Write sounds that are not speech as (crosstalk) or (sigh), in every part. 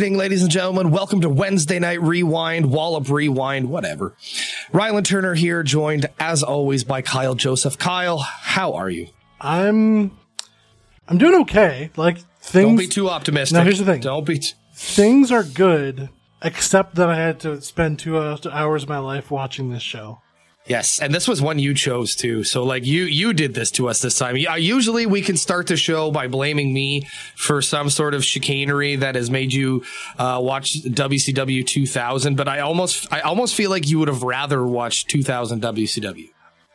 Evening, ladies and gentlemen. Welcome to Wednesday Night Rewind, Wallop Rewind, whatever. Rylan Turner here, joined as always by Kyle Joseph. Kyle, how are you? I'm I'm doing okay. Like things Don't be too optimistic. Now, here's the thing. Don't be. T- things are good, except that I had to spend two hours of my life watching this show. Yes, and this was one you chose too. So like you you did this to us this time. Usually we can start the show by blaming me for some sort of chicanery that has made you uh, watch WCW 2000, but I almost I almost feel like you would have rather watched 2000 WCW.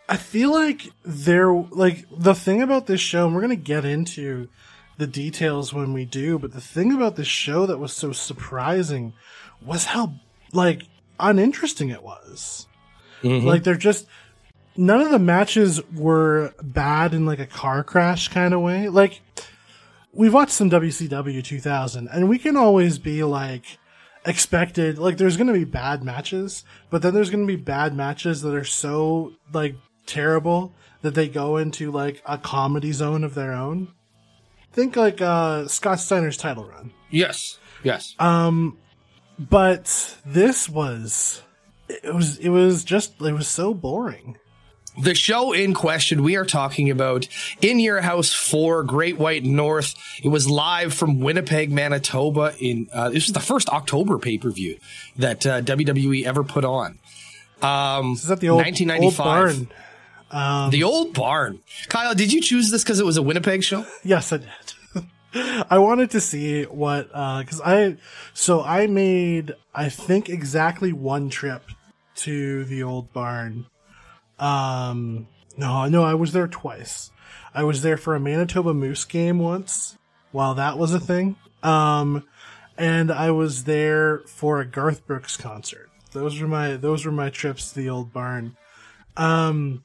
I feel like there like the thing about this show, and we're gonna get into the details when we do, but the thing about this show that was so surprising was how like uninteresting it was. Mm-hmm. Like they're just none of the matches were bad in like a car crash kind of way. Like we've watched some WCW 2000 and we can always be like expected like there's going to be bad matches, but then there's going to be bad matches that are so like terrible that they go into like a comedy zone of their own. Think like uh Scott Steiner's title run. Yes. Yes. Um but this was it was it was just it was so boring. The show in question we are talking about In Your House 4 Great White North. It was live from Winnipeg, Manitoba in uh, this was the first October pay-per-view that uh, WWE ever put on. Um is at the old 1995. Old um, the old barn. Kyle, did you choose this because it was a Winnipeg show? Yes, I did. (laughs) I wanted to see what because uh, I so I made I think exactly one trip to the old barn. Um, no, no, I was there twice. I was there for a Manitoba Moose game once, while that was a thing. Um, and I was there for a Garth Brooks concert. Those were my those were my trips to the old barn. Um,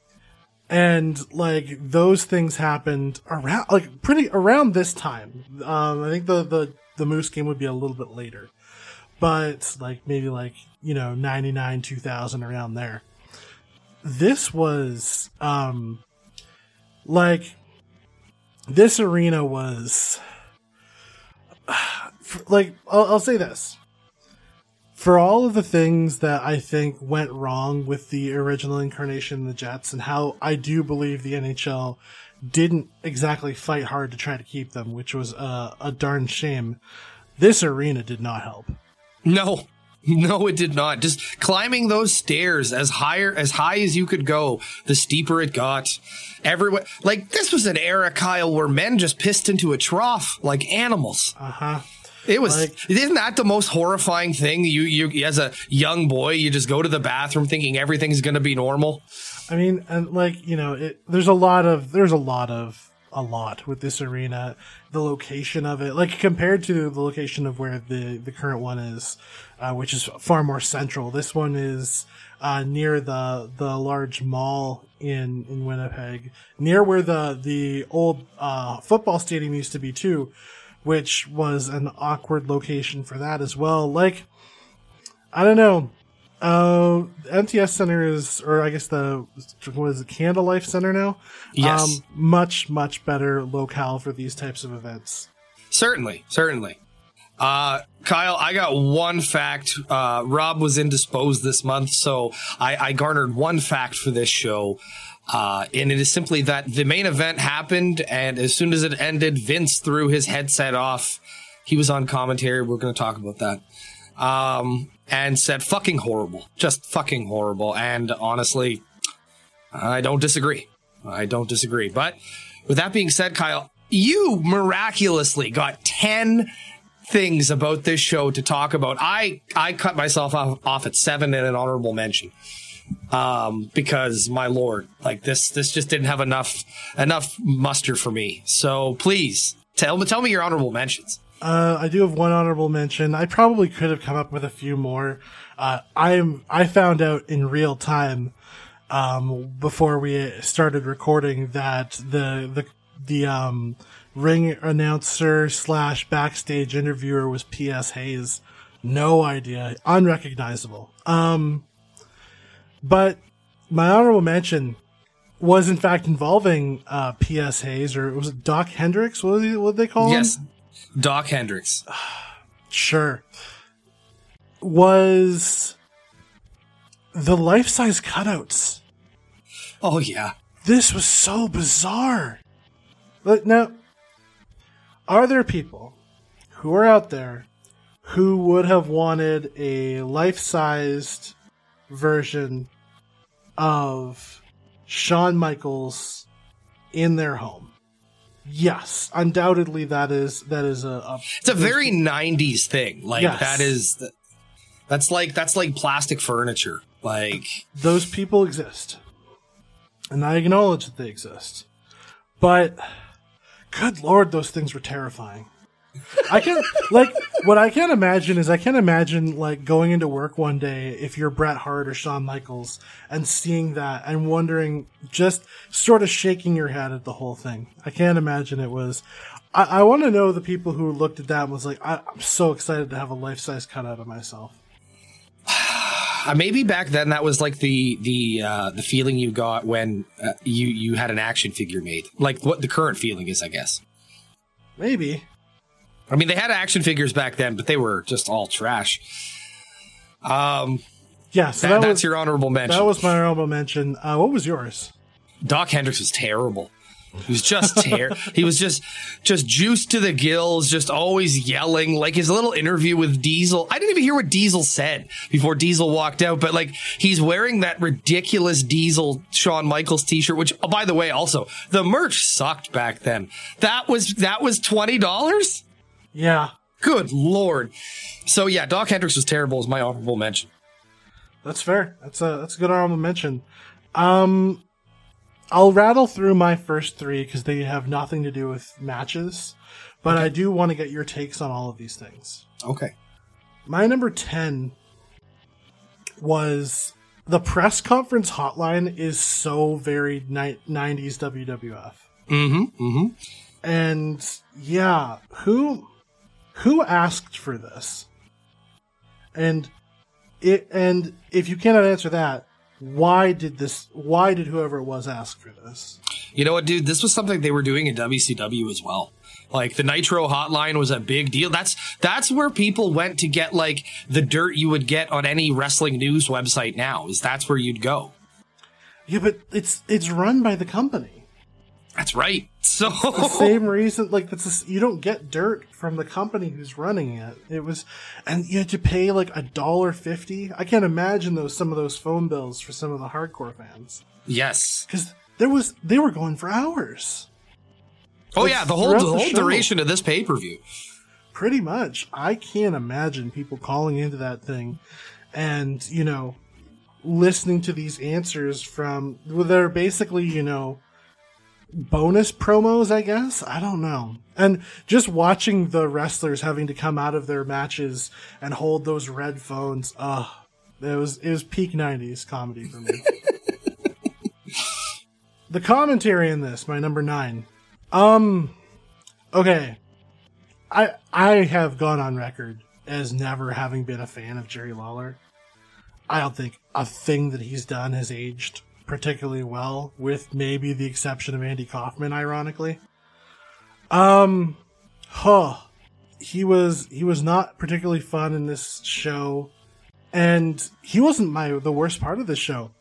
and like those things happened around like pretty around this time um i think the the the moose game would be a little bit later but like maybe like you know 99 2000 around there this was um like this arena was (sighs) like I'll, I'll say this for all of the things that I think went wrong with the original incarnation of the Jets and how I do believe the NHL didn't exactly fight hard to try to keep them, which was a, a darn shame. This arena did not help. No, (laughs) no, it did not. Just climbing those stairs as higher as high as you could go, the steeper it got. Everywhere, like this was an era, Kyle, where men just pissed into a trough like animals. Uh huh. It was like, isn't that the most horrifying thing? You you as a young boy, you just go to the bathroom thinking everything's going to be normal. I mean, and like you know, it, there's a lot of there's a lot of a lot with this arena. The location of it, like compared to the location of where the the current one is, uh, which is far more central. This one is uh, near the the large mall in in Winnipeg, near where the the old uh, football stadium used to be too which was an awkward location for that as well. Like, I don't know. Uh, MTS Center is, or I guess the what is it, Canada Life Center now? Yes, um, much much better locale for these types of events. Certainly, certainly. Uh, Kyle, I got one fact. Uh, Rob was indisposed this month, so I, I garnered one fact for this show. Uh, and it is simply that the main event happened, and as soon as it ended, Vince threw his headset off. He was on commentary. We're going to talk about that. Um, and said, fucking horrible. Just fucking horrible. And honestly, I don't disagree. I don't disagree. But with that being said, Kyle, you miraculously got 10 things about this show to talk about. I, I cut myself off, off at seven in an honorable mention um, because my lord, like this, this just didn't have enough enough muster for me. So please tell me, tell me your honorable mentions. Uh, I do have one honorable mention. I probably could have come up with a few more. Uh, I'm I found out in real time um, before we started recording that the the the um, ring announcer slash backstage interviewer was P.S. Hayes. No idea, unrecognizable. Um, but my honorable mention was in fact involving uh, P.S. Hayes or was it Doc Hendrix? What, was he, what they call yes, him? Yes, Doc Hendrix. (sighs) Sure. Was the life size cutouts. Oh yeah. This was so bizarre. But now, are there people who are out there who would have wanted a life sized version of Shawn Michaels in their home? Yes, undoubtedly that is that is a, a It's a very '90s thing. Like Yes. that is that's like that's like plastic furniture. Like those people exist. And I acknowledge that they exist. But good lord, those things were terrifying. I can't like what I can't imagine is I can't imagine like going into work one day if you're Bret Hart or Shawn Michaels and seeing that and wondering just sort of shaking your head at the whole thing. I can't imagine it was I, I want to know the people who looked at that and was like, I, I'm so excited to have a life size cutout of myself. (sighs) maybe back then that was like the the uh, the feeling you got when uh, you you had an action figure made. Like what the current feeling is, I guess. Maybe. I mean, they had action figures back then, but they were just all trash. Um, Yeah, so that, that, that's was your honorable mention. that was my honorable mention. Uh, what was yours? Doc Hendrix was terrible. He was just ter- (laughs) he was just just juiced to the gills, just always yelling. Like his little interview with Diesel. I didn't even hear what Diesel said before Diesel walked out, but like he's wearing that ridiculous Diesel Shawn Michaels t-shirt, which oh, by the way, also the merch sucked back then. That was that was twenty dollars? Yeah, Good lord. So yeah, Doc Hendrix was terrible is my honorable mention. that's fair. That's a that's a good honorable mention. Um, I'll rattle through my first three because they have nothing to do with matches, but I do want to get your takes on all of these things. Okay. My number 10 was the press conference hotline is so very ni- 90s WWF. Mm-hmm. Mm-hmm. And yeah, who who asked for this? And it and if you cannot answer that, why did this why did whoever it was ask for this? You know what, dude? This was something they were doing in WCW as well. Like the Nitro hotline was a big deal. That's that's where people went to get like the dirt you would get on any wrestling news website now. Is that's where you'd go. Yeah, but it's it's run by the company. That's right. So The same reason, like that's you don't get dirt from the company who's running it. It was, and you had to pay like a dollar fifty. I can't imagine those some of those phone bills for some of the hardcore fans yes. because there was they were going for hours. Oh Like, yeah, the whole the the whole show. duration of this pay per view. Pretty much. I can't imagine people calling into that thing and, you know, listening to these answers from, well, they're basically, you know, bonus promos, I guess. I don't know. And just watching the wrestlers having to come out of their matches and hold those red phones, uh, it was, it was peak 90s comedy for me. (laughs) the commentary in this, my number nine. Um, okay. I I have gone on record as never having been a fan of Jerry Lawler. I don't think a thing that he's done has aged particularly well, with maybe the exception of Andy Kaufman, ironically. Um, huh. He was he was not particularly fun in this show, and he wasn't my the worst part of the show.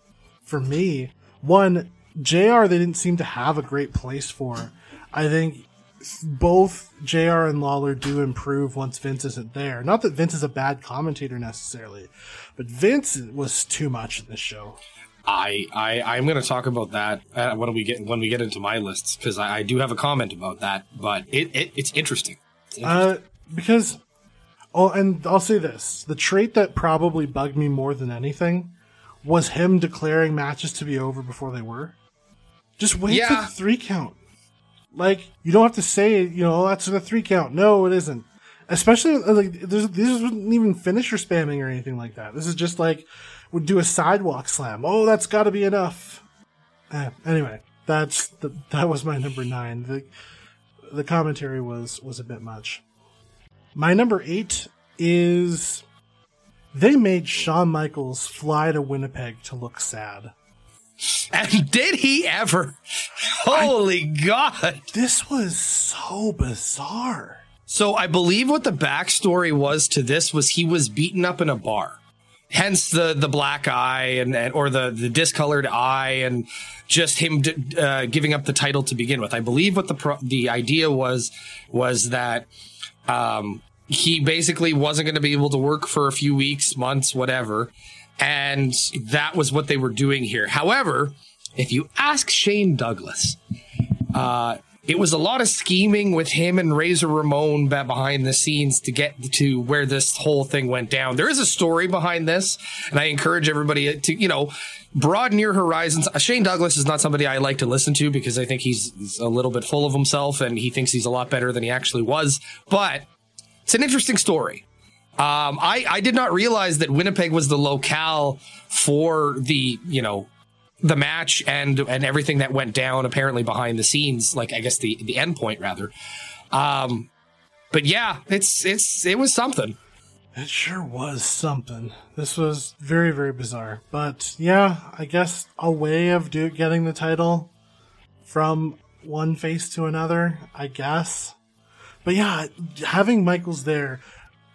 For me, one Jr. They didn't seem to have a great place for. I think both JR and Lawler do improve once Vince isn't there. Not that Vince is a bad commentator necessarily, but Vince was too much in this show. I I I'm going to talk about that uh, when we get when we get into my lists because I, I do have a comment about that, but it, it it's interesting. It's interesting. Uh, because, oh, and I'll say this: the trait that probably bugged me more than anything was him declaring matches to be over before they were. Just wait for the three count. Like you don't have to say, you know, that's a three count. No, it isn't. Especially uh, like there's, this isn't even finisher spamming or anything like that. This is just like would do a sidewalk slam. Oh, that's got to be enough. Eh, anyway, that's the, that was my number nine. The the commentary was was a bit much. My number eight is they made Shawn Michaels fly to Winnipeg to look sad. and did he ever? Holy God! This was so bizarre. So I believe what the backstory was to this was he was beaten up in a bar. Hence the the black eye and, and or the the discolored eye and just him uh, giving up the title to begin with. I believe what the pro- the idea was was that um, he basically wasn't going to be able to work for a few weeks, months, whatever, and that was what they were doing here. However, if you ask Shane Douglas, uh, it was a lot of scheming with him and Razor Ramon behind the scenes to get to where this whole thing went down. There is a story behind this, and I encourage everybody to, you know, broaden your horizons. Uh, Shane Douglas is not somebody I like to listen to because I think he's, he's a little bit full of himself and he thinks he's a lot better than he actually was. But it's an interesting story. Um, I, I did not realize that Winnipeg was the locale for the, you know, the match and and everything that went down apparently behind the scenes like i guess the the end point rather. Um but yeah it's it's it was something. It sure was something. This was very very bizarre. But yeah i guess a way of do getting the title from one face to another i guess. But yeah having michaels there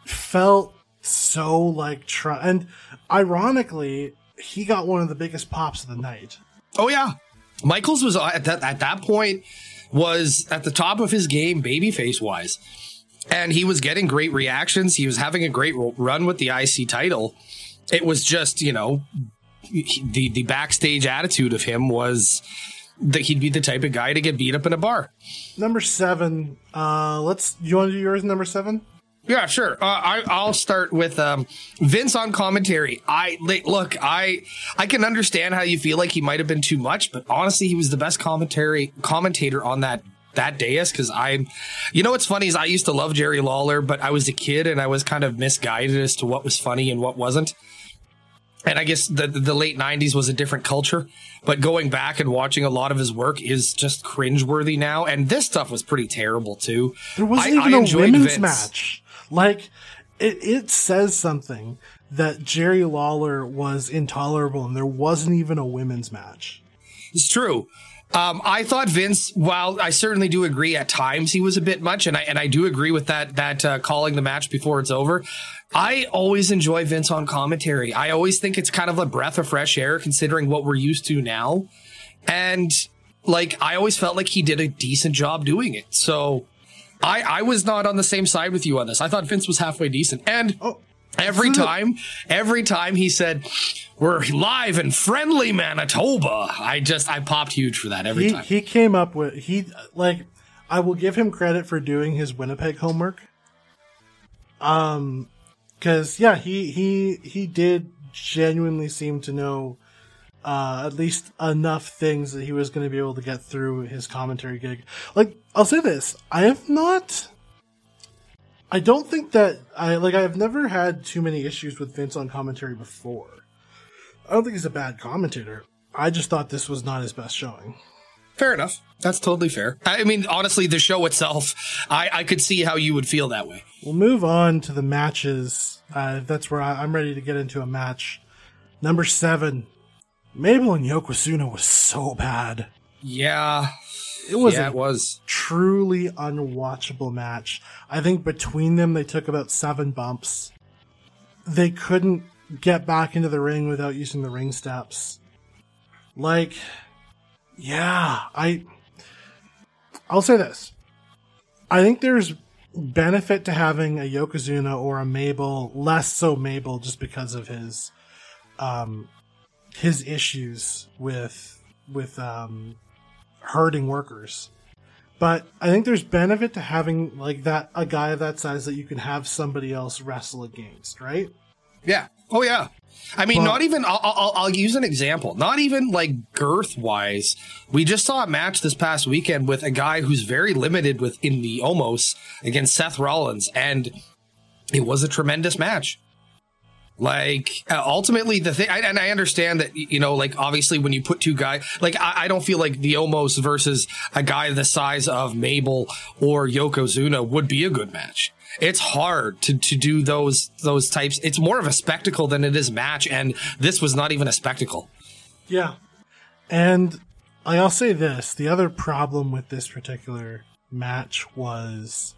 felt so like try and ironically he got one of the biggest pops of the night. Oh yeah, Michaels was at that at that point was at the top of his game, babyface wise, and he was getting great reactions. He was having a great run with the IC title. It was just you know the the backstage attitude of him was that he'd be the type of guy to get beat up in a bar. Number seven. Uh, let's. You want to do yours? Number seven. Yeah, sure. Uh, I, will start with um, Vince on commentary. I look, I I can understand how you feel like he might have been too much, but honestly, he was the best commentary commentator on that that dais because I, you know, what's funny is I used to love Jerry Lawler, but I was a kid and I was kind of misguided as to what was funny and what wasn't. And I guess the the late '90s was a different culture, but going back and watching a lot of his work is just cringeworthy now. And this stuff was pretty terrible too. There wasn't I, even I a women's Vince. match. Like, it, it says something that Jerry Lawler was intolerable and there wasn't even a women's match. It's true. Um, I thought Vince, while I certainly do agree at times he was a bit much, and I and I do agree with that that uh, calling the match before it's over. I always enjoy Vince on commentary. I always think it's kind of a breath of fresh air considering what we're used to now, and like I always felt like he did a decent job doing it. So I, I was not on the same side with you on this. I thought Vince was halfway decent. And oh, every time, every time he said, we're live in friendly Manitoba, I just, I popped huge for that every he, time. He came up with, he, like, I will give him credit for doing his Winnipeg homework. Um, cause yeah, he, he, he did genuinely seem to know uh, at least enough things that he was going to be able to get through his commentary gig. Like, I'll say this: I have not. I don't think that I like. I've never had too many issues with Vince on commentary before. I don't think he's a bad commentator. I just thought this was not his best showing. Fair enough. That's totally fair. I mean, honestly, the show itself, I, I could see how you would feel that way. We'll move on to the matches. Uh, that's where I, I'm ready to get into a match. Number seven, Mabel and Yokozuna was so bad. Yeah. It was yeah, it was truly unwatchable match. I think between them they took about seven bumps. They couldn't get back into the ring without using the ring steps. Like yeah, I I'll say this. I think there's benefit to having a Yokozuna or a Mabel, less so Mabel just because of his um his issues with with um, hurting workers. But I think there's benefit to having like that a guy of that size that you can have somebody else wrestle against, right? Yeah. Oh yeah. I mean, but, not even. I'll, I'll, I'll, use an example. Not even like girth wise. We just saw a match this past weekend with a guy who's very limited within the Omos against Seth Rollins, and it was a tremendous match. Like uh, ultimately, the thing, and I understand that you know, like obviously, when you put two guys, like I, I, don't feel like the Omos versus a guy the size of Mabel or Yokozuna would be a good match. It's hard to to do those those types. It's more of a spectacle than it is match, and this was not even a spectacle. Yeah, and I'll say this: the other problem with this particular match was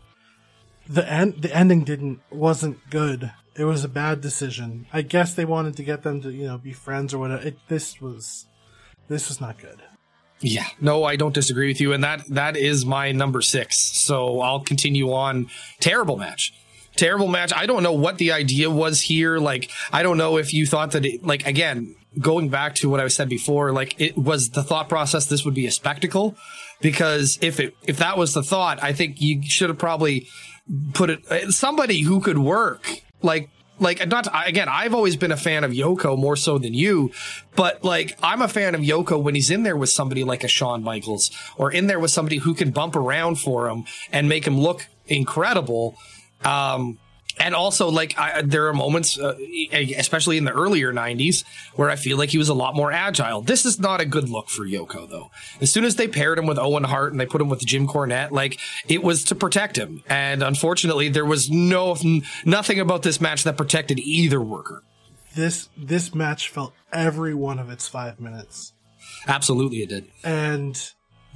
the end the ending didn't wasn't good. It was a bad decision. I guess they wanted to get them to you know be friends or whatever. It, this was this was not good. Yeah, no, I don't disagree with you, and that that is my number six. So I'll continue on. Terrible match, terrible match. I don't know what the idea was here. Like, I don't know if you thought that, it, like, again, going back to what I said before, like, it was the thought process. This would be a spectacle, because if it if that was the thought, I think you should have probably put it somebody who could work. Like like not again i've always been a fan of yoko more so than you but like i'm a fan of yoko when he's in there with somebody like a Shawn michaels or in there with somebody who can bump around for him and make him look incredible. Um and also like I, there are moments uh, especially in the earlier 90s where i feel like he was a lot more agile. This is not a good look for yoko though. As soon as they paired him with owen hart and they put him with jim cornette like it was to protect him. And unfortunately there was no nothing about this match that protected either worker. This this match felt every one of its five minutes. Absolutely it did. And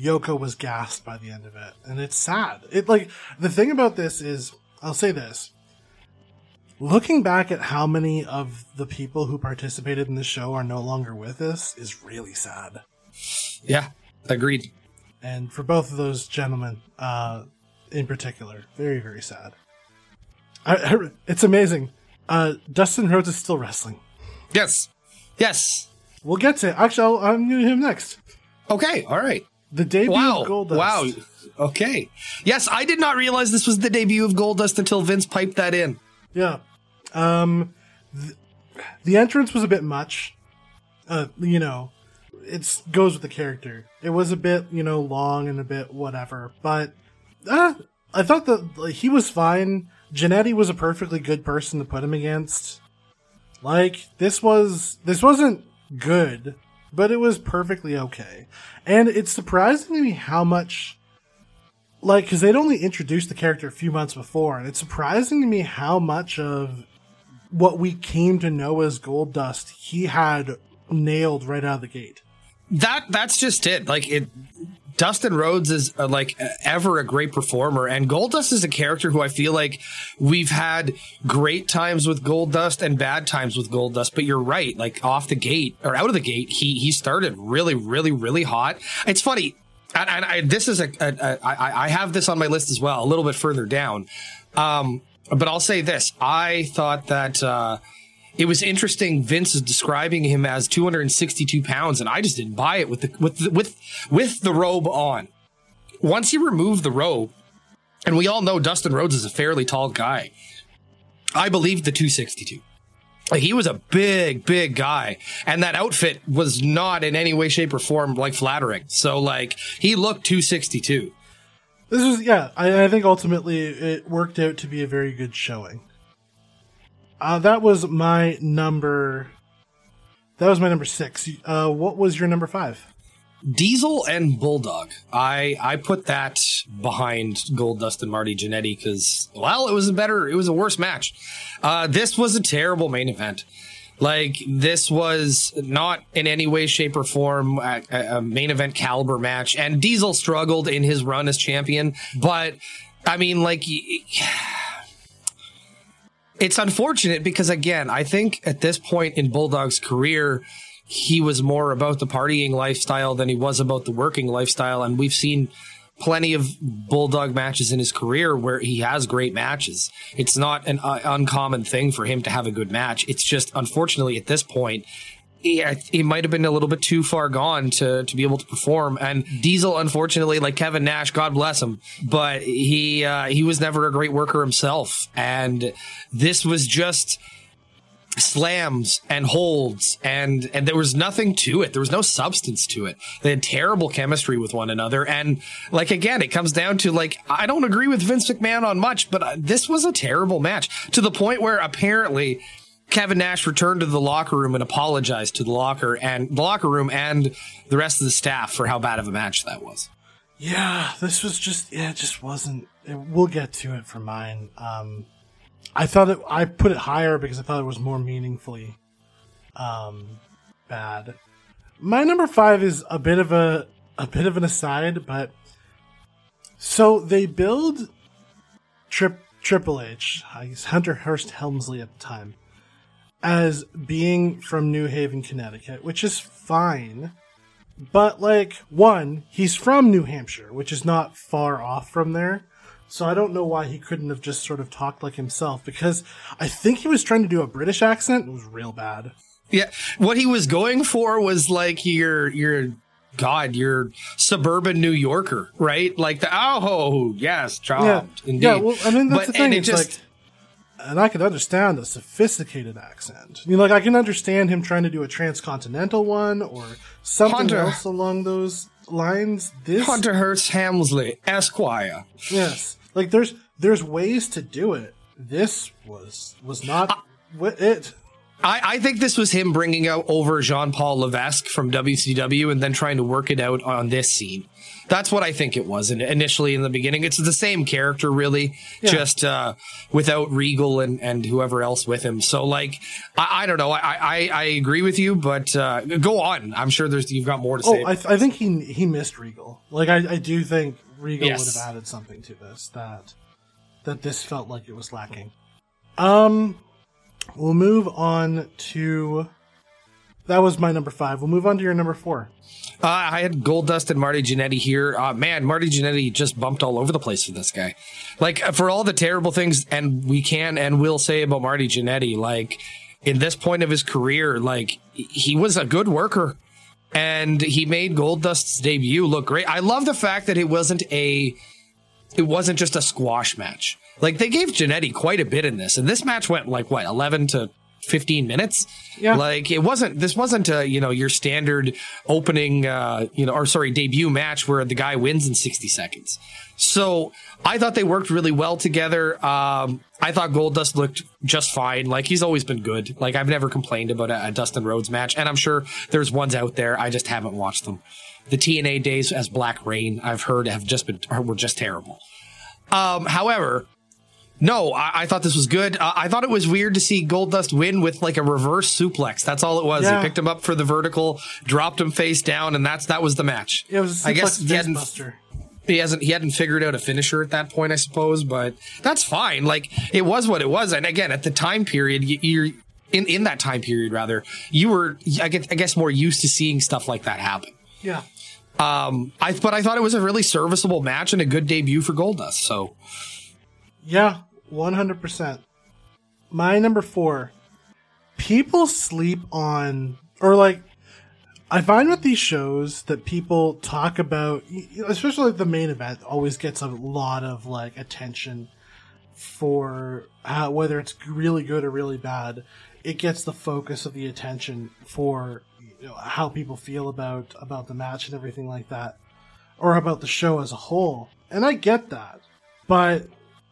yoko was gassed by the end of it. And it's sad. It like the thing about this is i'll say this looking back at how many of the people who participated in the show are no longer with us is really sad. Yeah, agreed. And for both of those gentlemen, uh, in particular, very very sad. I, I, it's amazing. Uh, Dustin Rhodes is still wrestling. Yes, yes. We'll get to. It. Actually, i am going to him next. Okay, all right. The debut wow. of Goldust. Wow. Okay. Yes, I did not realize this was the debut of Goldust until Vince piped that in. Yeah. Um, th- the entrance was a bit much. Uh, you know, it goes with the character. It was a bit, you know, long and a bit whatever, but uh, I thought that like, he was fine. Jannetty was a perfectly good person to put him against. Like this was this wasn't good, but it was perfectly okay. And it's surprising to me how much like because they'd only introduced the character a few months before, and it's surprising to me how much of what we came to know as Goldust, he had nailed right out of the gate. That that's just it. Like it Dustin Rhodes is uh, like ever a great performer, and Goldust is a character who I feel like we've had great times with Goldust and bad times with Goldust. But you're right, like off the gate or out of the gate, he he started really, really, really hot. It's funny, and, and I, this is a, a, a I, I have this on my list as well, a little bit further down. Um, but I'll say this: I thought that uh, it was interesting. Vince is describing him as 262 pounds, and I just didn't buy it with the with the, with with the robe on. Once he removed the robe, and we all know Dustin Rhodes is a fairly tall guy, I believed the 262. Like he was a big, big guy, and that outfit was not in any way, shape, or form like flattering. So, like, he looked 262. This was yeah. I, I think ultimately it worked out to be a very good showing. Uh, that was my number. That was my number six. Uh, what was your number five? Diesel and Bulldog. I I put that behind Goldust and Marty Jannetty because well, it was a better, it was a worse match. Uh, this was a terrible main event. Like this was not in any way, shape, or form a, a, main event caliber match. And Diesel struggled in his run as champion, but I mean, like. (sighs) It's unfortunate because again, I think at this point in Bulldog's career, he was more about the partying lifestyle than he was about the working lifestyle. And we've seen plenty of bulldog matches in his career where he has great matches. It's not an uh, uncommon thing for him to have a good match. It's just unfortunately at this point he, he might have been a little bit too far gone to to be able to perform. And Diesel, unfortunately, like Kevin Nash, God bless him, but he uh, he was never a great worker himself. And this was just slams and holds and and there was nothing to it there was no substance to it they had terrible chemistry with one another and like again it comes down to like i don't agree with vince mcmahon on much but uh, this was a terrible match to the point where apparently Kevin Nash returned to the locker room and apologized to the locker and the locker room and the rest of the staff for how bad of a match that was. Yeah, this was just yeah, it just wasn't. It, we'll get to it for mine. Um, I thought it. I put it higher because I thought it was more meaningfully um, bad. My number five is a bit of a a bit of an aside, but so they build Trip Triple H, he's Hunter Hearst Helmsley at the time, as being from New Haven, Connecticut, which is fine. But like, one, he's from New Hampshire, which is not far off from there. So I don't know why he couldn't have just sort of talked like himself because I think he was trying to do a British accent. It was real bad. Yeah, what he was going for was like your your God, you're suburban New Yorker, right? Like the oh yes, chopped. Yeah, indeed. yeah. Well, I mean that's But- the thing. It's just- like, and I can understand a sophisticated accent. You know, like I can understand him trying to do a transcontinental one or something Hunter. else along those lines. This, Hunter Hearst Helmsley, Esquire. yes, like there's there's ways to do it. This was was not wi- it. I, I think this was him bringing out over Jean Paul Levesque from WCW and then trying to work it out on this scene. That's what I think it was in, initially in the beginning. It's the same character, really, Yeah. just uh, without Regal and, and whoever else with him. So, like, I, I don't know. I, I, I agree with you, but uh, go on. I'm sure there's you've got more to say. Oh, I, th- I think he he missed Regal. Like I, I do think Regal Yes. would have added something to this that that this felt like it was lacking. Um, we'll move on to that was my number five. We'll move on to your number four. Uh, I had Goldust and Marty Jannetty here. Uh, man, Marty Jannetty just bumped all over the place for this guy. Like for all the terrible things, and we can and will say about Marty Jannetty, like in this point of his career, like he was a good worker, and he made Goldust's debut look great. I love the fact that it wasn't a, it wasn't just a squash match. Like they gave Jannetty quite a bit in this, and this match went like what eleven to. 15 minutes. Yeah. Like it wasn't, this wasn't a, you know, your standard opening, uh, you know, or sorry, debut match where the guy wins in 60 seconds. So I thought they worked really well together. Um, I thought Goldust looked just fine. Like he's always been good. Like I've never complained about a, a Dustin Rhodes match, and I'm sure there's ones out there. I just haven't watched them. The TNA days as Black Rain, I've heard have just been, were just terrible. Um, however, no, I, I thought this was good. Uh, I thought it was weird to see Goldust win with like a reverse suplex. That's all it was. Yeah. He picked him up for the vertical, dropped him face down, and that's that was the match. It was a I guess suplex he hadn't, buster. He hasn't he hadn't figured out a finisher at that point, I suppose. But that's fine. Like it was what it was. And again, at the time period, you, you're in in that time period rather, you were I guess, I guess more used to seeing stuff like that happen. Yeah. Um, I but I thought it was a really serviceable match and a good debut for Goldust. So Yeah, 100%. My number four. People sleep on, or like, I find with these shows that people talk about, especially the main event, always gets a lot of like attention for how, whether it's really good or really bad. It gets the focus of the attention for you know, how people feel about about the match and everything like that, or about the show as a whole. And I get that, but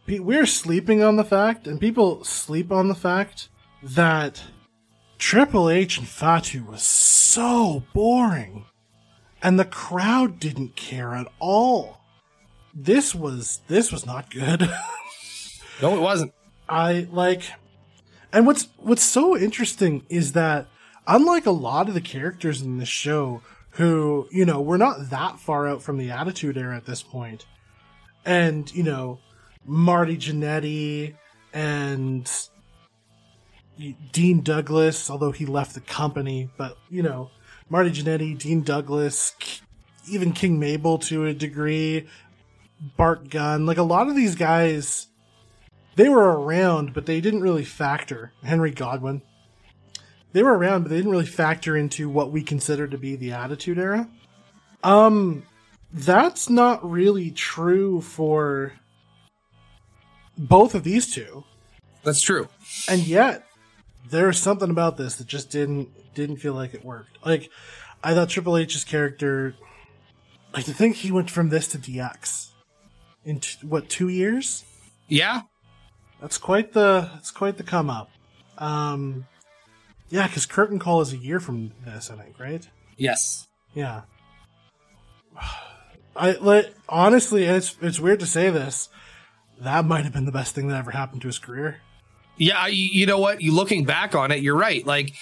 we're sleeping on the fact, and people sleep on the fact that Triple H and Fatu was so boring, and the crowd didn't care at all. This was this was not good. (laughs) no, it wasn't. I like, and what's what's so interesting is that unlike a lot of the characters in this show, who you know we're not that far out from the Attitude Era at this point, and you know Marty Jannetty and Dean Douglas, although he left the company, but you know Marty Jannetty, Dean Douglas, even King Mabel to a degree, Bart Gunn, like a lot of these guys they were around, but they didn't really factor. Henry Godwinn. They were around, but they didn't really factor into what we consider to be the Attitude Era. Um, that's not really true for both of these two, That's true. and yet there's something about this that just didn't didn't feel like it worked. Like, I thought Triple H's character, like to think he went from this to DX in t- what two years? Yeah. That's quite the that's quite the come up. Um, yeah, because Curtain Call is a year from this, I think, right? Yes. Yeah. (sighs) I like honestly, it's it's weird to say this. That might have been the best thing that ever happened to his career. Yeah, you, you know what? You looking back on it, you're right. Like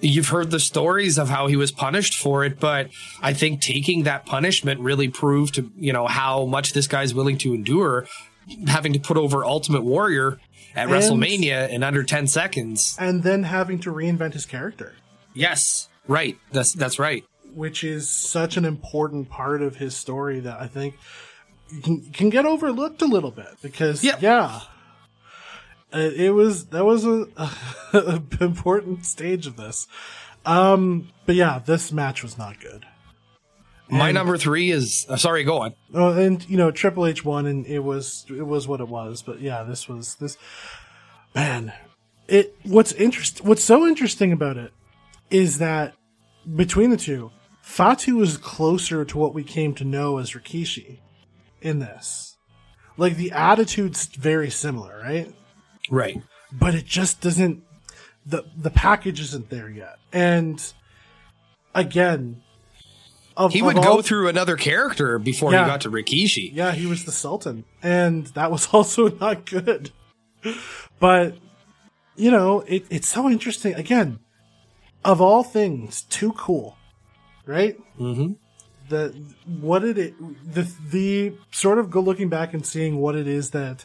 you've heard the stories of how he was punished for it, but I think taking that punishment really proved to you know how much this guy's willing to endure having to put over Ultimate Warrior at And- WrestleMania in under 10 seconds. And then having to reinvent his character, Yes, right. That's that's right. which is such an important part of his story that I think can, can get overlooked a little bit because yeah, it, it was that was a, (laughs) a important stage of this. Um, but yeah, this match was not good. My And- number three is uh, sorry. Go on. Oh, and you know Triple H won, and it was it was what it was. But yeah, this was this man. It what's interest what's so interesting about it is that between the two, Fatu is closer to what we came to know as Rikishi in this. Like the attitude's very similar, right? Right. but it just doesn't the the package isn't there yet and again of, He would all- go through another character before Yeah. he got to Rikishi. yeah he was the sultan and that was (laughs) also not good but you know it, it's so interesting again of all things too cool right Mm-hmm. the what did it the the sort of go looking back and seeing what it is that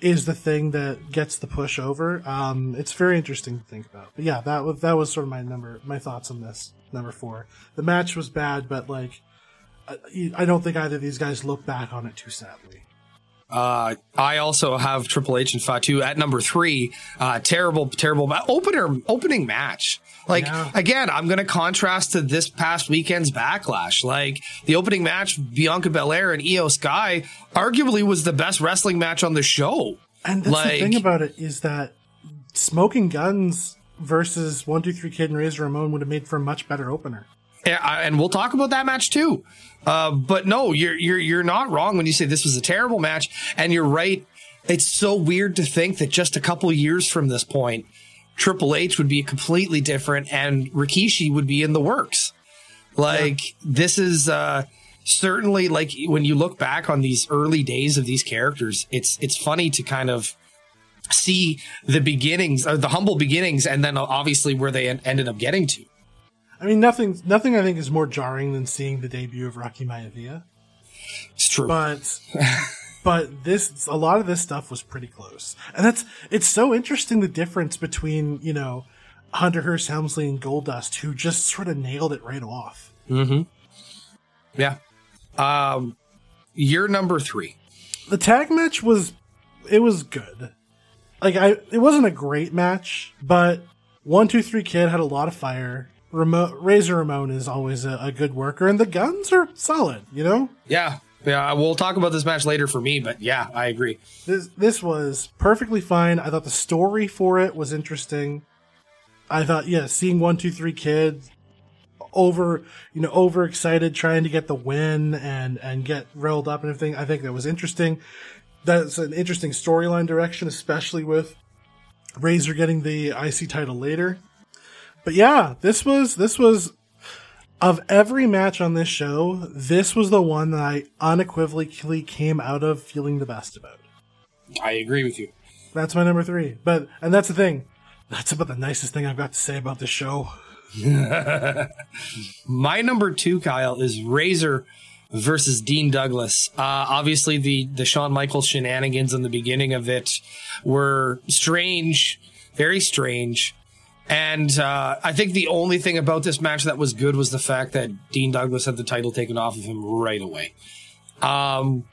is the thing that gets the push over. Um, it's very interesting to think about. But yeah, that was that was sort of my number, my thoughts on this number four. The match was bad, but like, I, I don't think either of these guys look back on it too sadly. Uh, I also have Triple H and Fatu at number three. Uh, terrible, terrible ma- opener, opening match. Like Yeah. again, I'm going to contrast to this past weekend's backlash. Like the opening match, Bianca Belair and Iyo Sky, arguably was the best wrestling match on the show. And that's Like- the thing about it is that Smoking Guns versus One Two Three Kid and Razor Ramon would have made for a much better opener. Yeah, I- and we'll talk about that match too. Uh, but no, you're you're you're not wrong when you say this was a terrible match, and you're right. It's so weird to think that just a couple years from this point, Triple H would be completely different, and Rikishi would be in the works. Like this is uh, certainly like when you look back on these early days of these characters, it's it's funny to kind of see the beginnings or the humble beginnings, and then obviously where they en- ended up getting to. I mean, nothing, nothing I think is more jarring than seeing the debut of Rocky Maivia. It's true. But, (laughs) but this, a lot of this stuff was pretty close. And that's, it's so interesting the difference between, you know, Hunter Hearst Helmsley and Goldust, who just sort of nailed it right off. Yeah. Um, you're number three. The tag match was, it was good. Like, I, it wasn't a great match, but one, two, three kid had a lot of fire. Ramo- Razor Ramon is always a, a good worker, and the guns are solid, you know? Yeah. Yeah. We'll talk about this match later for me, but yeah, I agree. This this was perfectly fine. I thought the story for it was interesting. I thought, yeah, seeing one, two, three kids over, you know, overexcited, trying to get the win and and get riled up and everything. I think that was interesting. That's an interesting storyline direction, especially with Razor getting the IC title later. But yeah, this was this was of every match on this show, this was the one that I unequivocally came out of feeling the best about. I agree with you. That's my number three. But and that's the thing. That's about the nicest thing I've got to say about this show. (laughs) My number two, Kyle, is Razor versus Dean Douglas. Uh, obviously, the the Shawn Michaels shenanigans in the beginning of it were strange, very strange. And uh, I think the only thing about this match that was good was the fact that Dean Douglas had the title taken off of him right away. Um,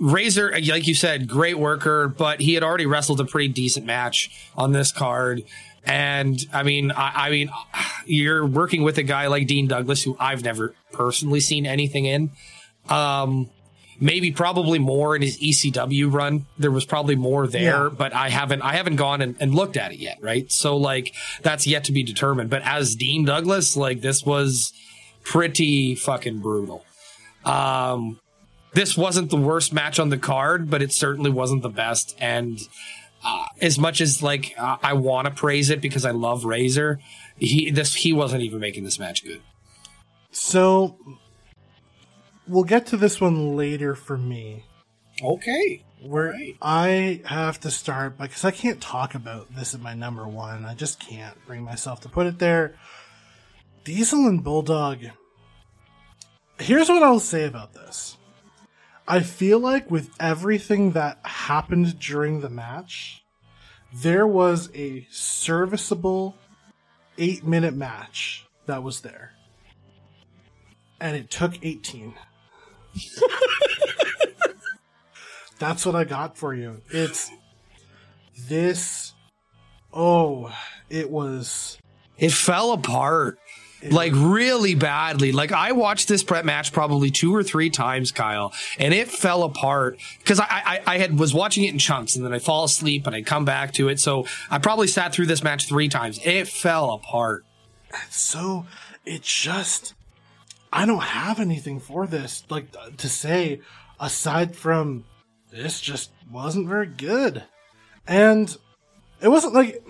Razor, like you said, great worker, but he had already wrestled a pretty decent match on this card. And I mean, I, I mean, (sighs) you're working with a guy like Dean Douglas, who I've never personally seen anything in. Um, maybe probably more in his ECW run. There was probably more there, Yeah. but I haven't, I haven't gone and, and looked at it yet. Right. So like that's yet to be determined. But as Dean Douglas, like this was pretty fucking brutal. Um, this wasn't the worst match on the card, but it certainly wasn't the best. And uh, as much as like uh, I want to praise it because I love Razor, he this he wasn't even making this match good. So we'll get to this one later for me. Okay, Where Right. I have to start because I can't talk about this at my number one. I just can't bring myself to put it there. Diesel and Bulldog. Here's what I'll say about this. I feel like with everything that happened during the match, there was a serviceable eight minute match that was there. And it took 18. (laughs) That's what I got for you. It's this. Oh, it was. It fell apart like really badly. Like I watched this prep match probably two or three times, Kyle, and it fell apart because I, I, I had was watching it in chunks and then I fall asleep and I come back to it. So I probably sat through this match three times. It fell apart. So it just I don't have anything for this like to say aside from this just wasn't very good. And it wasn't like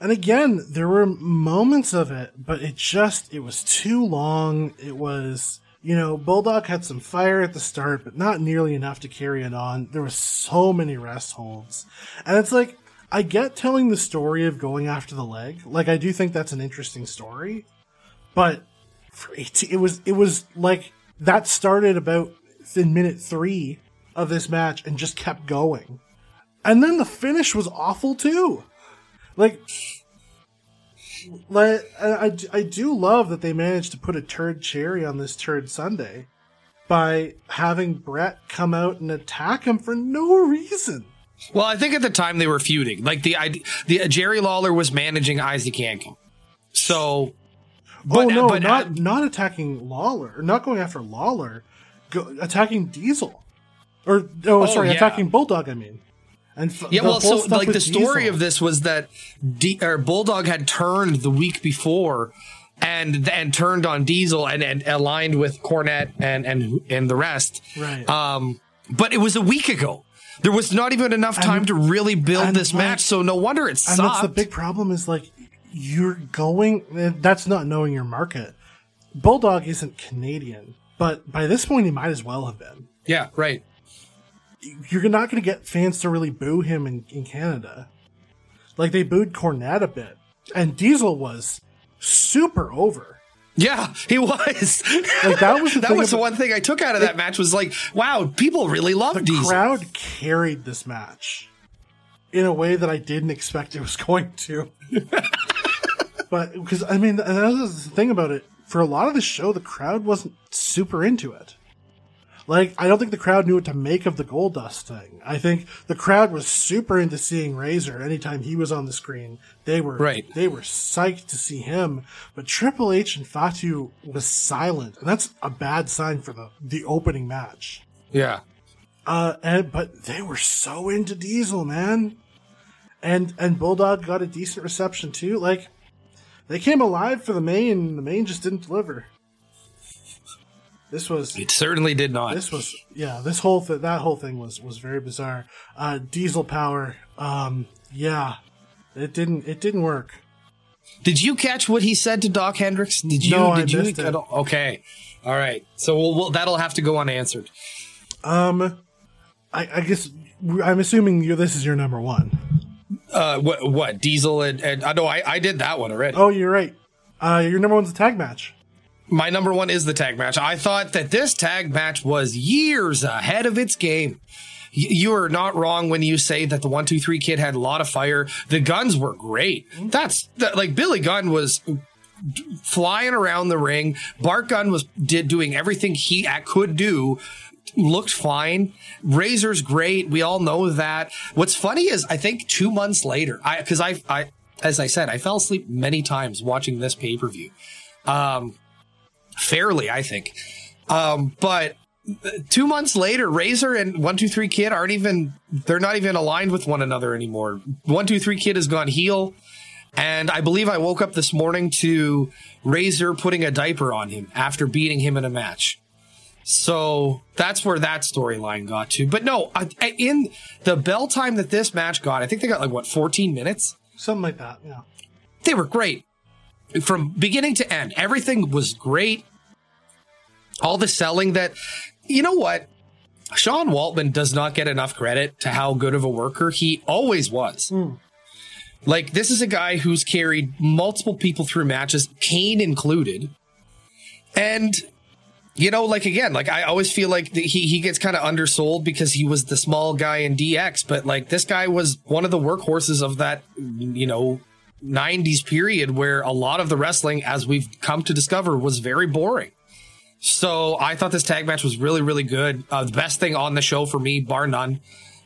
and again, there were moments of it, but it just, it was too long. It was, you know, Bulldog had some fire at the start, but not nearly enough to carry it on. There were so many rest holds. And it's like, I get telling the story of going after the leg. Like, I do think that's an interesting story. But for 18, it was, it was like, that started about in minute three of this match and just kept going. And then the finish was awful too. Like, like I, I do love that they managed to put a turd cherry on this turd Sunday by having Brett come out and attack him for no reason. Well, I think at the time they were feuding. Like the the Jerry Lawler was managing Isaac Yankem, so. But, oh no, but, not uh, not attacking Lawler, not going after Lawler, go, attacking Diesel, or oh, oh sorry, yeah. attacking Bulldog. I mean, and f- yeah, well, so like the story Diesel. of this was that D- or Bulldog had turned the week before and and turned on Diesel and, and aligned with Cornette and and and the rest. Right. Um, but it was a week ago. There was not even enough time and, to really build this like, match, so no wonder it sucked. And that's the big problem is like you're going. Eh, that's not knowing your market. Bulldog isn't Canadian, but by this point he might as well have been. Yeah, right you're not going to get fans to really boo him in, in Canada. Like they booed Cornette a bit, and Diesel was super over. Yeah, he was. Like that was (laughs) the that was the one thing I took out of that match was like, wow, people really love Diesel. the Diesel. crowd carried this match in a way that I didn't expect it was (laughs) going to. (laughs) but because I mean, that was the thing about it. For a lot of the show, the crowd wasn't super into it. Like, I don't think the crowd knew what to make of the Goldust thing. I think the crowd was super into seeing Razor anytime he was on the screen. They were right. They were psyched to see him. But Triple H and Fatu was silent, and that's a bad sign for the the opening match. Yeah. Uh, and but they were so into Diesel, man. And and Bulldog got a decent reception too. Like they came alive for the main. And the main just didn't deliver. This was it certainly did not. This was yeah. This whole th- that whole thing was was very bizarre. Uh, diesel power. Um, yeah, it didn't it didn't work. Did you catch what he said to Doc Hendrix? Did you? No, did I you? Missed it. Okay, all right. So we'll, we'll, that'll have to go unanswered. Um, I, I guess I'm assuming you this is your number one. Uh, what what Diesel and, and I uh, know I I did that one already. Oh, you're right. Uh, your number one's a tag match my number one is the tag match. I thought that this tag match was years ahead of its game. You are not wrong when you say that the one, two, three kid had a lot of fire. The guns were great. That's like Billy Gunn was flying around the ring. Bart Gunn was did doing everything he could do. Looked fine. Razor's great. We all know that. What's funny is I think two months later, I because I I as I said I fell asleep many times watching this pay per view. Um, fairly, I think. Um, but two months later, Razor and One Two Three Kid aren't even they're not even aligned with one another anymore. One Two Three Kid has gone heel, and I believe I woke up this morning to Razor putting a diaper on him after beating him in a match. So that's where that storyline got to. But no, in the bell time that this match got, I think they got like what 14 minutes, something like that. Yeah, they were great from beginning to end. Everything was great. All the selling that, you know what? Sean Waltman does not get enough credit to how good of a worker he always was. Mm. Like, this is a guy who's carried multiple people through matches, Kane included. And you know, like again, like I always feel like he he gets kind of undersold because he was the small guy in DX, but like this guy was one of the workhorses of that, you know, 90s period where a lot of the wrestling, as we've come to discover, was very boring. So I thought this tag match was really, really good. Uh, the best thing on the show for me, bar none.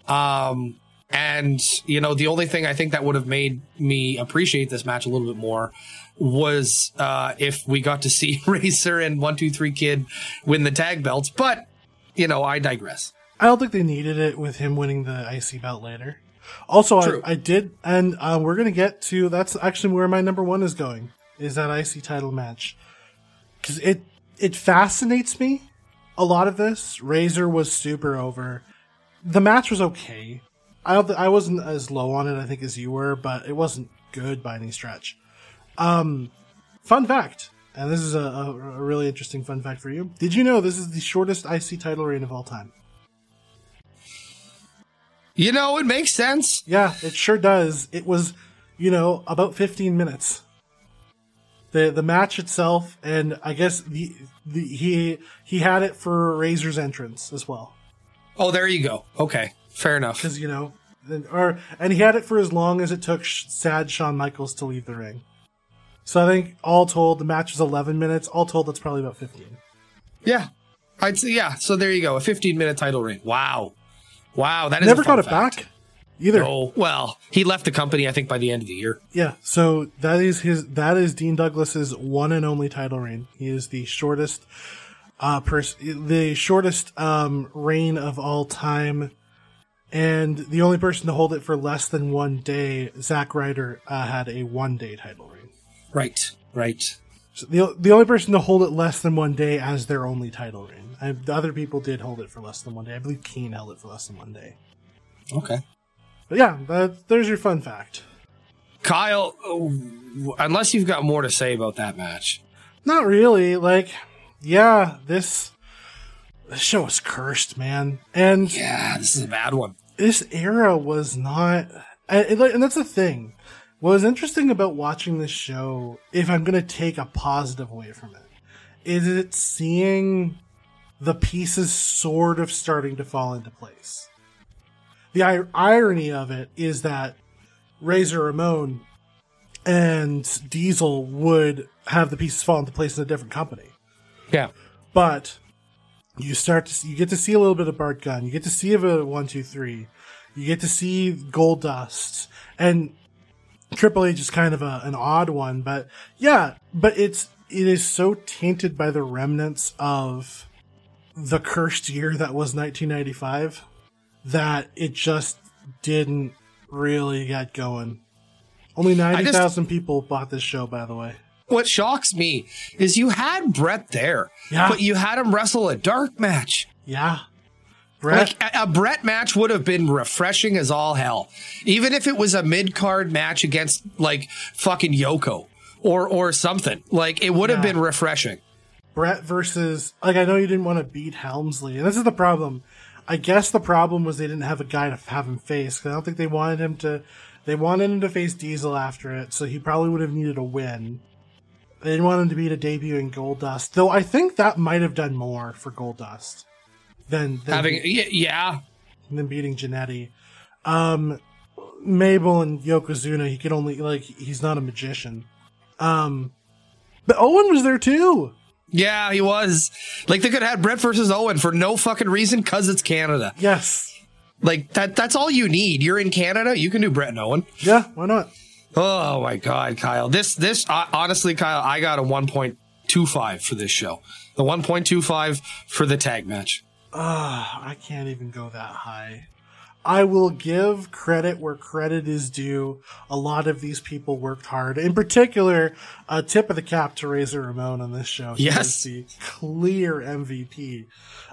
Um, and you know, the only thing I think that would have made me appreciate this match a little bit more was uh, if we got to see (laughs) Razor and One Two Three Kid win the tag belts. But you know, I digress. I don't think they needed it with him winning the IC belt later. Also, I, I, did, and uh, we're gonna get to that's actually where my number one is going is that IC title match because it it fascinates me. A lot of this Razor was super over. The match was okay. I don't I wasn't as low on it I think as you were, but it wasn't good by any stretch. Um, fun fact, and this is a, a, a really interesting fun fact for you. Did you know this is the shortest IC title reign of all time? You know, it makes sense. Yeah, it sure does. It was, you know, about 15 minutes. The the match itself, and I guess the, the he he had it for Razor's entrance as well. Oh, there you go. Okay, fair enough. Because you know, or and he had it for as long as it took sad Shawn Michaels to leave the ring. So I think all told, the match was 11 minutes. All told, that's probably about 15. Yeah, I'd say yeah. So there you go, a 15 minute title reign. Wow, wow, that is never got it fact. back either. Oh well, he left the company I think by the end of the year. Yeah, so that is his. That is Dean Douglas's one and only title reign. He is the shortest, uh, person, the shortest um reign of all time. And the only person to hold it for less than one day, Zack Ryder, uh, had a one day title reign. Right, right. So the the only person to hold it less than one day as their only title reign. I, the other people did hold it for less than one day. I believe Kane held it for less than one day. Okay. But yeah, that, there's your fun fact. Kyle, unless you've got more to say about that match. Not really. Like, yeah, this this show is cursed, man. And yeah, this is a bad one. This era was not, and, and that's the thing. What was interesting about watching this show, if I'm going to take a positive away from it, is it seeing the pieces sort of starting to fall into place. The ir- irony of it is that Razor Ramon and Diesel would have the pieces fall into place in a different company. Yeah. But you start to see, you get to see a little bit of Bart Gunn. You get to see a bit of one, two, three. You get to see Goldust, and Triple H is kind of a, an odd one, but yeah, but it's, it is so tainted by the remnants of the cursed year that was 1995 that it just didn't really get going. Only 90,000 people bought this show, by the way. What shocks me is you had Bret there, yeah. but you had him wrestle a dark match. Yeah. Bret. Like a, a Bret match would have been refreshing as all hell. Even if it was a mid card match against like fucking Yoko or or something. Like it would have yeah. been refreshing. Bret versus like I know you didn't want to beat Helmsley, and this is the problem. I guess the problem was they didn't have a guy to have him face. I don't think they wanted him to. They wanted him to face Diesel after it, so he probably would have needed a win. They didn't want him to beat a debuting Goldust, though. I think that might have done more for Goldust than, than having be- yeah than beating Jannetty. Um, Mabel and Yokozuna, he could only like he's not a magician. Um, but Owen was there too. Yeah, he was. Like they could have had Bret versus Owen for no fucking reason because it's Canada. Yes. Like that that's all you need. You're in Canada, you can do Bret and Owen. Yeah, why not? Oh my god, Kyle. This this uh, honestly, Kyle, I got a 1.25 for this show. The 1.25 for the tag match. Uh, I can't even go that high. I will give credit where credit is due. A lot of these people worked hard. In particular, a tip of the cap to Razor Ramon on this show. He yes. the clear MVP.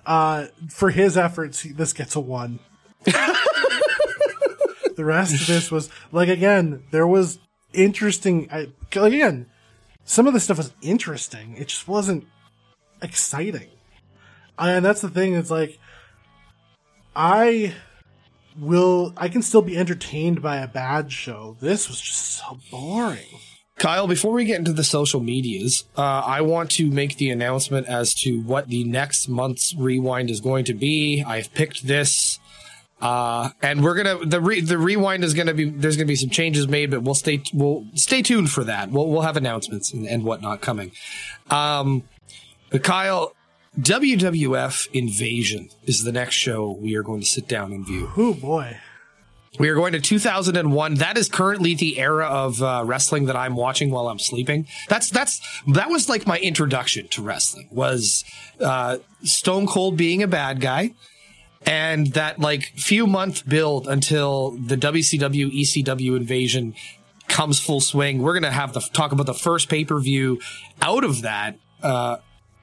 Uh, for his efforts, this gets a one. (laughs) the rest of this was, like, again, there was interesting, I, again, some of the stuff was interesting. It just wasn't exciting. And that's the thing, it's like, I will I can still be entertained by a bad show. This was just so boring. Kyle, before we get into the social medias, uh, I want to make the announcement as to what the next month's rewind is going to be. I've picked this, uh, and we're gonna the re, the rewind is gonna be there's gonna be some changes made, but we'll stay we'll stay tuned for that. We'll we'll have announcements and, and whatnot coming. Um, but Kyle, WWF Invasion is the next show we are going to sit down and view. Oh boy. We are going to 2001. That is currently the era of uh, wrestling that I'm watching while I'm sleeping. That's that's that was like my introduction to wrestling was uh, Stone Cold being a bad guy, and that like few month build until the WCW ECW invasion comes full swing. We're gonna have to talk about the first pay per view out of that. Uh,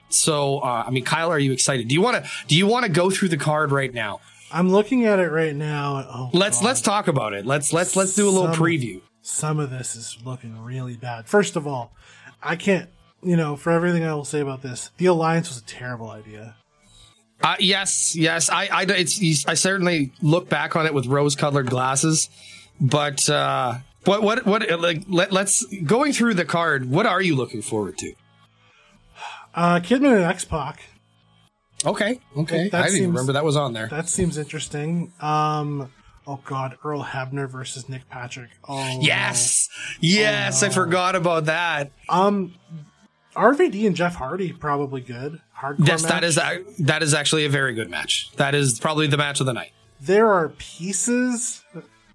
so uh, I mean, Kyle, are you excited? Do you want to do you want to go through the card right now? I'm looking at it right now. Oh, let's God. let's talk about it. Let's let's let's do a little Some- preview. Some of this is looking really bad. First of all, I can't, you know, for everything I will say about this, the alliance was a terrible idea. Uh, yes, yes. I, I, it's, I certainly look back on it with rose-colored glasses, but uh, what, what, what? Like, let, let's going through the card. What are you looking forward to? Uh, Kidman and X Pac. Okay, okay. That I didn't seems- remember that was on there. That seems interesting. Um, oh God, Earl Hebner versus Nick Patrick. Oh Yes, yes. I forgot about that. Um, RVD and Jeff Hardy probably good. Hardcore. Yes, that match. is a- that is actually a very good match. That is probably the match of the night. There are pieces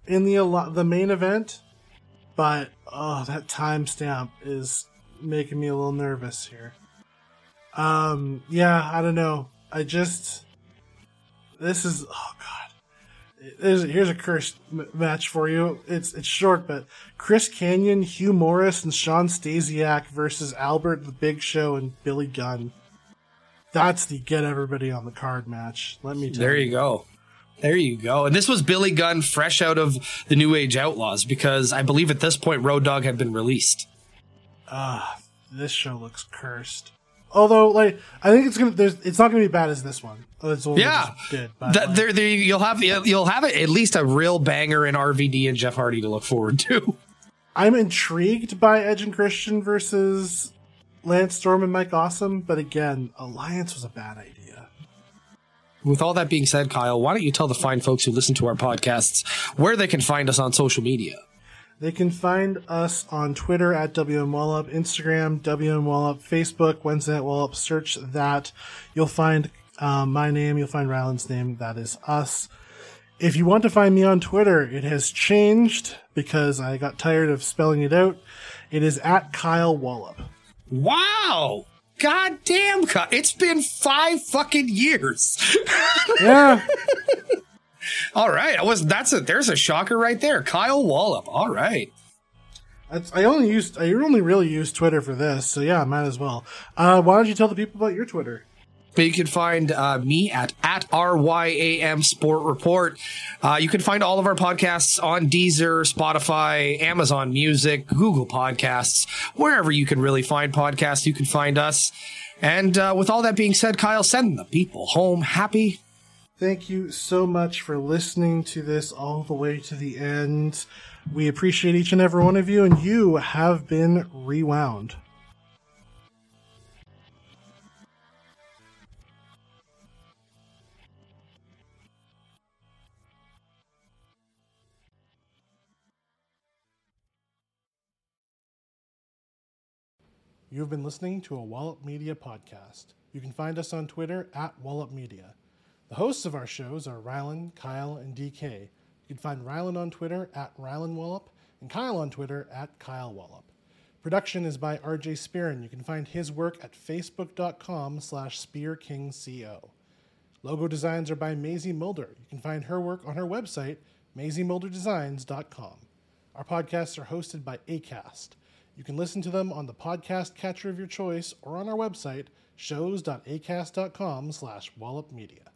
in the the main event, but oh, that timestamp is making me a little nervous here. Um, yeah, I don't know. I just this is oh god. There's, here's a cursed m- match for you. It's it's short, but Chris Kanyon, Hugh Morrus, and Shawn Stasiak versus Albert the Big Show and Billy Gunn. That's the get everybody on the card match. Let me tell you. There you go. There you go. And this was Billy Gunn fresh out of the New Age Outlaws because I believe at this point Road Dog had been released. Ah, this show looks cursed. Although, like, I think it's gonna. There's, it's not gonna be bad as this one. Oh, That's what Yeah, just did. But That- like, there, there, you'll have you'll have at least a real banger in RVD and Jeff Hardy to look forward to. I'm intrigued by Edge and Christian versus Lance Storm and Mike Awesome, but again, Alliance was a bad idea. With all that being said, Kyle, why don't you tell the fine folks who listen to our podcasts where they can find us on social media? They can find us on Twitter at WMWallop, Instagram, WMWallop, Facebook, Wednesday Night Wallop. Search that. You'll find um, my name. You'll find Rylan's name. That is us. If you want to find me on Twitter, it has changed because I got tired of spelling it out. It is at Kyle Wallop. Wow. God damn, It's been five fucking years. (laughs) Yeah. All right. I was that's a there's a shocker right there. Kyle Wallop. All right. That's, I only used, I only really used Twitter for this. So yeah, might as well. Uh, why don't you tell the people about your Twitter? But you can find uh, me at at RYAM Sport Report. Uh, you can find all of our podcasts on Deezer, Spotify, Amazon Music, Google Podcasts, wherever you can really find podcasts. You can find us. And uh, with all that being said, Kyle, send the people home happy. Thank you so much for listening to this all the way to the end. We appreciate each and every one of you, and you have been rewound. You have been listening to a Wallop Media podcast. You can find us on Twitter at Wallop Media. The hosts of our shows are Rylan, Kyle, and DK. You can find Rylan on Twitter at Rylan Wallop and Kyle on Twitter at Kyle Wallop. Production is by RJ Spearin. You can find his work at facebook.com slash spearkingco. Logo designs are by Maisie Mulder. You can find her work on her website, maisiemulderdesigns.com. Our podcasts are hosted by ACAST. You can listen to them on the podcast catcher of your choice or on our website, shows.acast.com slash wallopmedia.